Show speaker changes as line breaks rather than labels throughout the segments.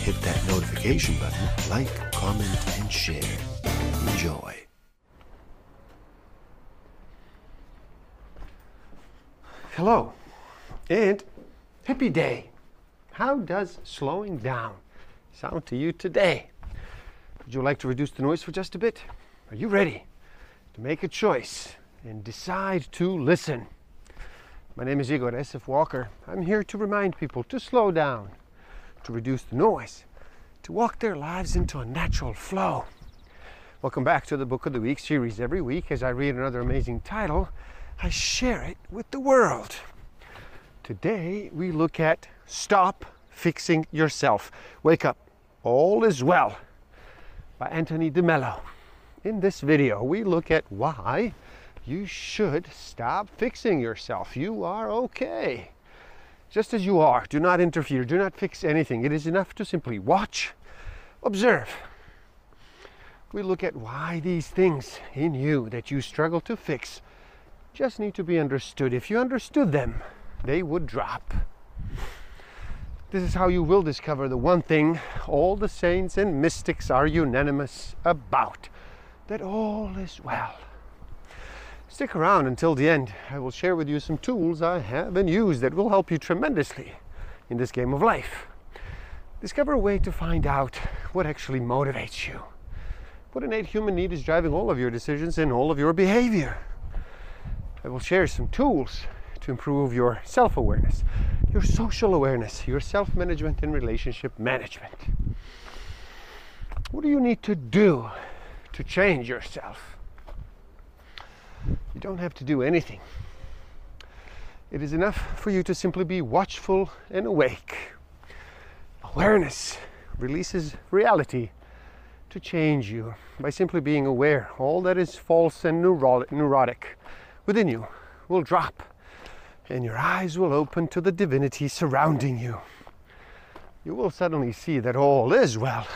hit that notification button, like, comment, and share. Enjoy.
Hello, and happy day. How does slowing down sound to you today? Would you like to reduce the noise for just a bit? Are you ready to make a choice and decide to listen? My name is Igor S.F. Walker. I'm here to remind people to slow down, to reduce the noise, to walk their lives into a natural flow. Welcome back to the Book of the Week series. Every week, as I read another amazing title, I share it with the world. Today, we look at Stop Fixing Yourself. Wake Up, All is Well by Anthony DeMello. In this video, we look at why you should stop fixing yourself. You are okay. Just as you are. Do not interfere. Do not fix anything. It is enough to simply watch, observe. We look at why these things in you that you struggle to fix just need to be understood. If you understood them, they would drop. This is how you will discover the one thing all the saints and mystics are unanimous about that all is well. Stick around until the end. I will share with you some tools I have and use that will help you tremendously in this game of life. Discover a way to find out what actually motivates you. What innate human need is driving all of your decisions and all of your behavior. I will share some tools to improve your self awareness, your social awareness, your self management, and relationship management. What do you need to do to change yourself? You don't have to do anything. It is enough for you to simply be watchful and awake. Awareness releases reality to change you by simply being aware. All that is false and neurotic within you will drop, and your eyes will open to the divinity surrounding you. You will suddenly see that all is well,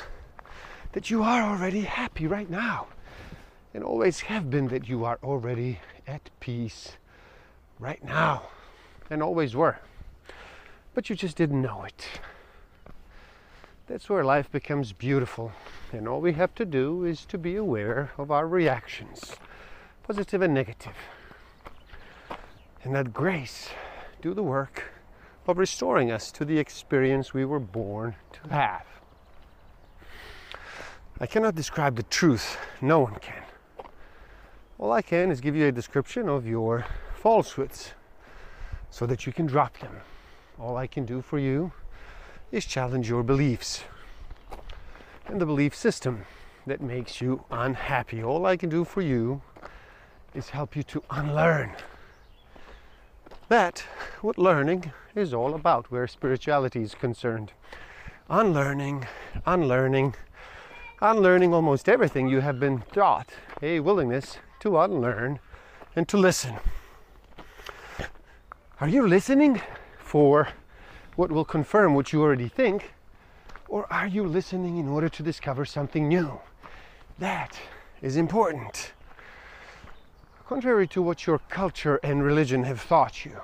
that you are already happy right now, and always have been that you are already at peace right now, and always were. But you just didn't know it. That's where life becomes beautiful, and all we have to do is to be aware of our reactions, positive and negative. and let grace do the work of restoring us to the experience we were born to have. I cannot describe the truth, no one can. All I can is give you a description of your falsehoods so that you can drop them. All I can do for you is challenge your beliefs and the belief system that makes you unhappy. All I can do for you is help you to unlearn that what learning is all about where spirituality is concerned. Unlearning, unlearning, unlearning almost everything you have been taught, a willingness to unlearn and to listen. Are you listening for what will confirm what you already think? Or are you listening in order to discover something new? That is important contrary to what your culture and religion have taught you.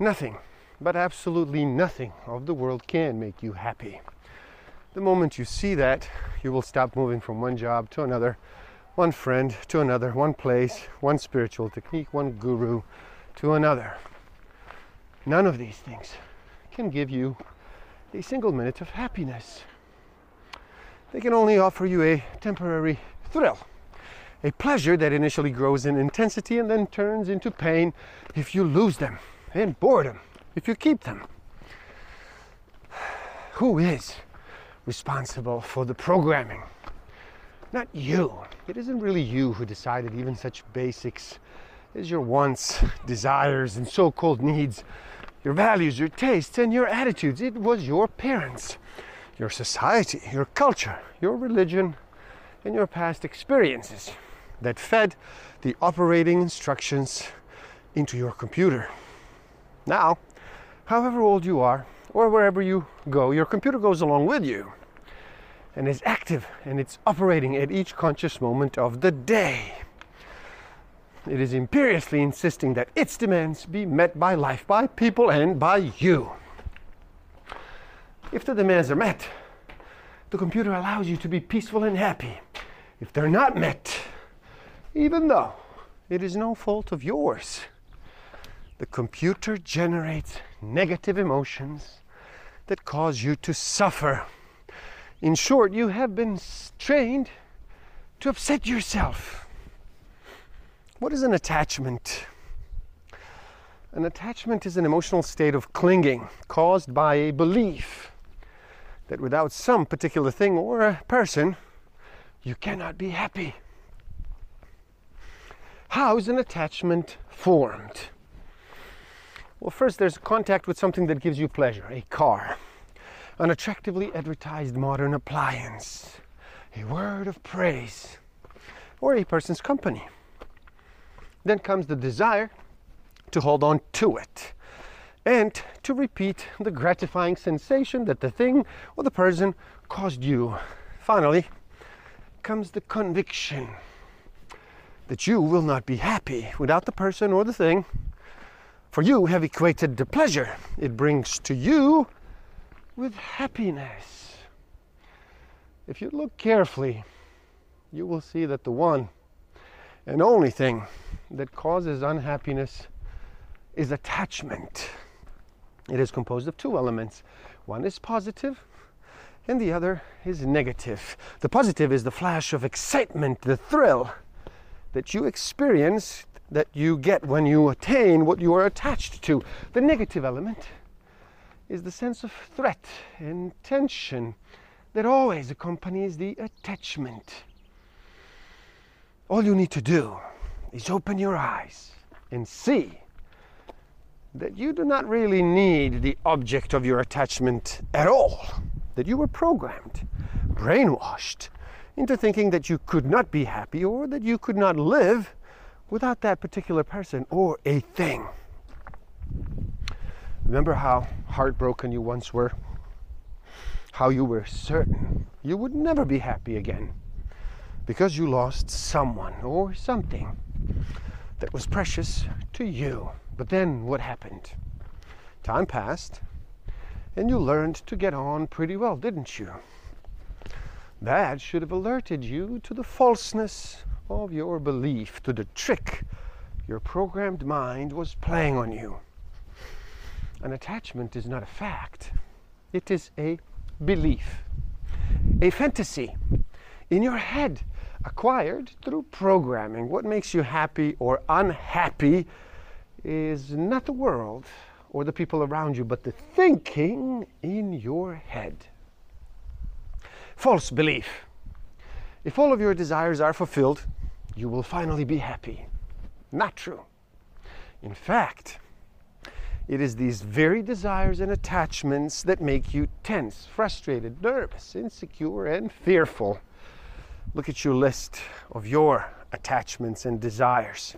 Nothing, but absolutely nothing of the world can make you happy. The moment you see that, you will stop moving from one job to another, one friend to another, one place, one spiritual technique, one guru to another. None of these things can give you a single minute of happiness. They can only offer you a temporary thrill a pleasure that initially grows in intensity and then turns into pain if you lose them, and boredom if you keep them. Who is responsible for the programming? Not you. It isn't really you who decided even such basics as your wants, desires, and so called needs, your values, your tastes, and your attitudes. It was your parents. your society, your culture, your religion, and your past experiences that fed the operating instructions into your computer. Now, however old you are, or wherever you go, your computer goes along with you and is active and it's operating at each conscious moment of the day. It is imperiously insisting that its demands be met by life, by people, and by you. If the demands are met, the computer allows you to be peaceful and happy. If they're not met, even though it is no fault of yours, the computer generates negative emotions that cause you to suffer. In short, you have been trained to upset yourself. What is an attachment? An attachment is an emotional state of clinging caused by a belief that without some particular thing or a person, you cannot be happy. How is an attachment formed? Well, first, there's contact with something that gives you pleasure a car, an attractively advertised modern appliance, a word of praise, or a person's company. Then comes the desire to hold on to it and to repeat the gratifying sensation that the thing or the person caused you. Finally, comes the conviction that you will not be happy without the person or the thing. For you have equated the pleasure it brings to you with happiness. If you look carefully, you will see that the one and only thing that causes unhappiness is attachment. It is composed of two elements. One is positive and the other is negative. The positive is the flash of excitement, the thrill that you experience, that you get when you attain what you are attached to. The negative element is the sense of threat and tension that always accompanies the attachment. All you need to do is open your eyes and see that you do not really need the object of your attachment at all, that you were programmed, brainwashed into thinking that you could not be happy or that you could not live without that particular person or a thing. Remember how heartbroken you once were? How you were certain you would never be happy again because you lost someone or something that was precious to you. But then what happened? Time passed, and you learned to get on pretty well, didn't you? That should have alerted you to the falseness of your belief, to the trick your programmed mind was playing on you. An attachment is not a fact, it is a belief, a fantasy in your head acquired through programming. What makes you happy or unhappy is not the world or the people around you, but the thinking in your head. False belief. If all of your desires are fulfilled, you will finally be happy. Not true. In fact, it is these very desires and attachments that make you tense, frustrated, nervous, insecure, and fearful. Look at your list of your attachments and desires.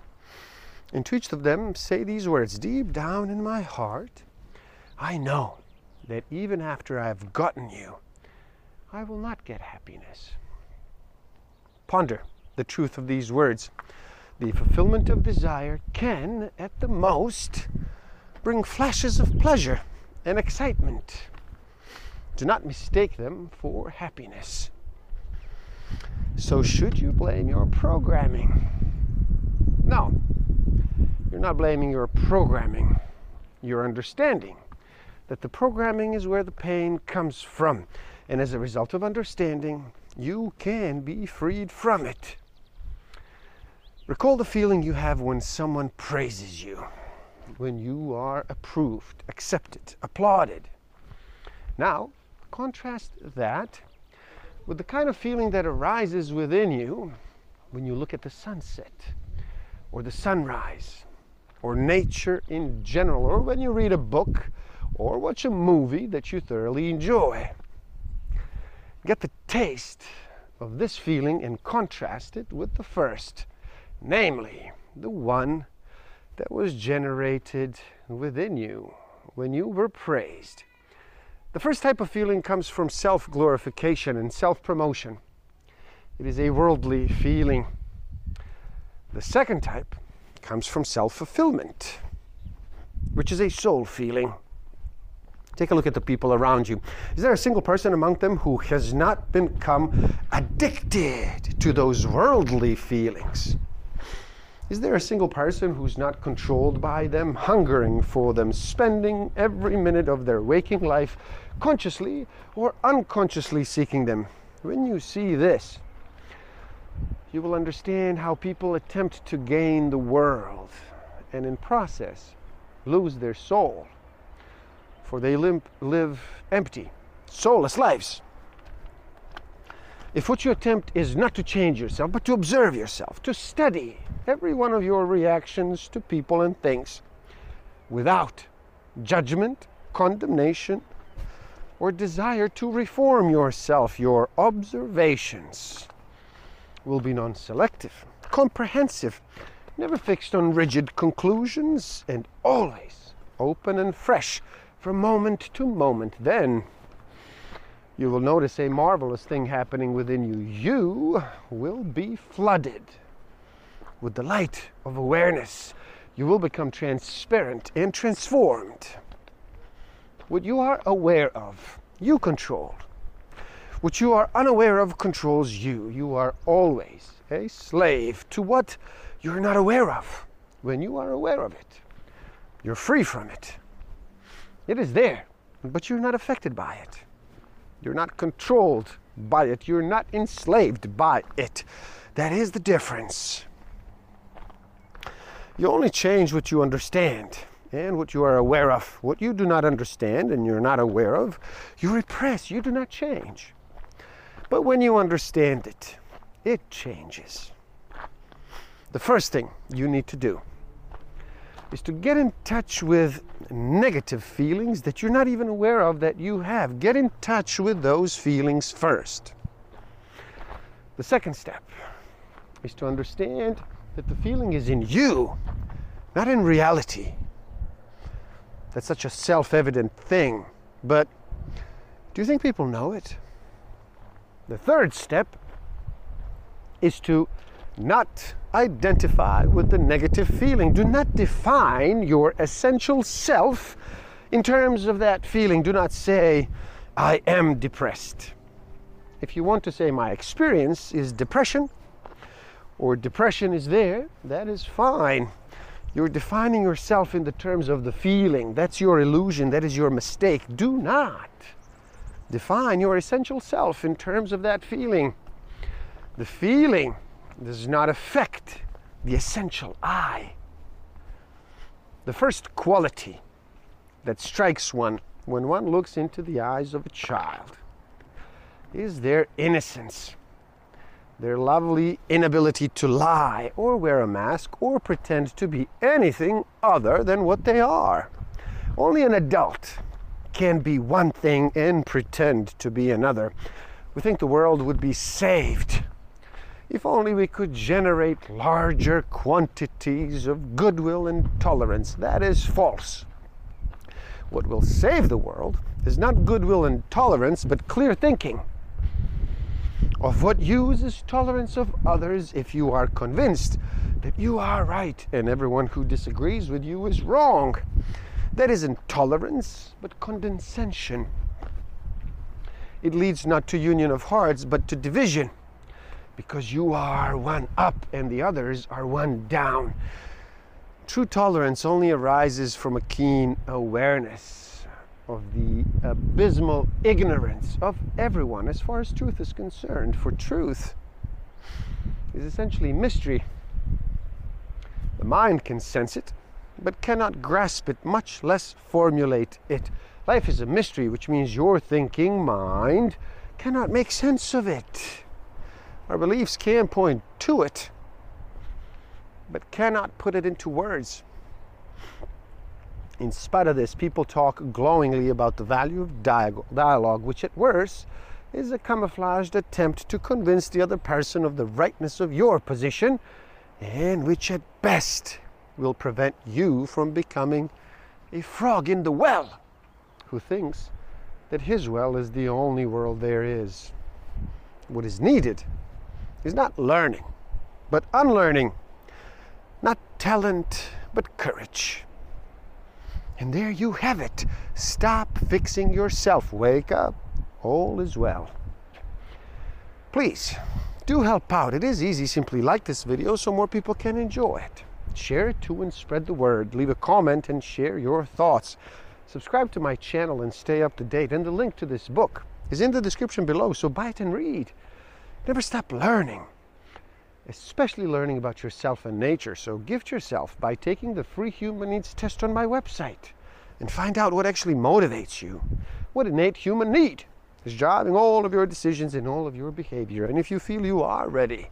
And to each of them, say these words Deep down in my heart, I know that even after I have gotten you, I will not get happiness. Ponder the truth of these words. The fulfillment of desire can, at the most, bring flashes of pleasure and excitement. Do not mistake them for happiness. So, should you blame your programming? No, you're not blaming your programming, your understanding that the programming is where the pain comes from. And as a result of understanding, you can be freed from it. Recall the feeling you have when someone praises you, when you are approved, accepted, applauded. Now, contrast that with the kind of feeling that arises within you when you look at the sunset or the sunrise or nature in general, or when you read a book or watch a movie that you thoroughly enjoy. get the taste of this feeling and contrast it with the first, namely, the one that was generated within you when you were praised. The first type of feeling comes from self glorification and self promotion. It is a worldly feeling. The second type comes from self fulfillment, which is a soul feeling. Take a look at the people around you. Is there a single person among them who has not become addicted to those worldly feelings? Is there a single person who's not controlled by them, hungering for them, spending every minute of their waking life consciously or unconsciously seeking them? When you see this, you will understand how people attempt to gain the world and in process lose their soul. For they limp, live empty, soulless lives. If what you attempt is not to change yourself, but to observe yourself, to study every one of your reactions to people and things without judgment, condemnation, or desire to reform yourself, your observations will be non selective, comprehensive, never fixed on rigid conclusions, and always open and fresh from moment to moment. Then you will notice a marvelous thing happening within you. You will be flooded with the light of awareness. You will become transparent and transformed. What you are aware of, you control. What you are unaware of controls you. You are always a slave to what you're not aware of. When you are aware of it, you're free from it. It is there, but you're not affected by it. You're not controlled by it. You're not enslaved by it. That is the difference. You only change what you understand and what you are aware of. What you do not understand and you're not aware of, you repress. You do not change. But when you understand it, it changes. The first thing you need to do is to get in touch with negative feelings that you're not even aware of that you have. Get in touch with those feelings first. The second step is to understand that the feeling is in you, not in reality. That's such a self evident thing. But do you think people know it? The third step is to not identify with the negative feeling. Do not define your essential self in terms of that feeling. Do not say, I am depressed. If you want to say, my experience is depression, or depression is there, that is fine. You're defining yourself in the terms of the feeling. That's your illusion. That is your mistake. Do not define your essential self in terms of that feeling. The feeling does not affect the essential I. The first quality that strikes one when one looks into the eyes of a child is their innocence, their lovely inability to lie or wear a mask or pretend to be anything other than what they are. Only an adult can be one thing and pretend to be another. We think the world would be saved if only we could generate larger quantities of goodwill and tolerance. That is false. What will save the world is not goodwill and tolerance, but clear thinking. Of what use is tolerance of others if you are convinced that you are right and everyone who disagrees with you is wrong? That isn't tolerance, but condescension. It leads not to union of hearts, but to division because you are one up and the others are one down. True tolerance only arises from a keen awareness of the abysmal ignorance of everyone as far as truth is concerned. For truth is essentially mystery. The mind can sense it, but cannot grasp it, much less formulate it. Life is a mystery, which means your thinking mind cannot make sense of it. Our beliefs can point to it, but cannot put it into words. In spite of this, people talk glowingly about the value of dialogue, which at worst is a camouflaged attempt to convince the other person of the rightness of your position, and which at best will prevent you from becoming a frog in the well who thinks that his well is the only world there is. What is needed is not learning, but unlearning, not talent, but courage. And there you have it. Stop fixing yourself. Wake up. All is well. Please do help out. It is easy. Simply like this video so more people can enjoy it. Share it too and spread the word. Leave a comment and share your thoughts. Subscribe to my channel and stay up to date. And the link to this book is in the description below, so buy it and read. Never stop learning, especially learning about yourself and nature. So gift yourself by taking the free human needs test on my website and find out what actually motivates you. What innate human need is driving all of your decisions and all of your behavior. And if you feel you are ready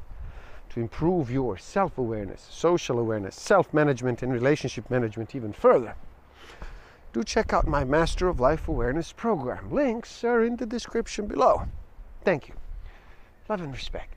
to improve your self awareness, social awareness, self management, and relationship management even further, do check out my Master of Life Awareness program. Links are in the description below. Thank you. Love and respect.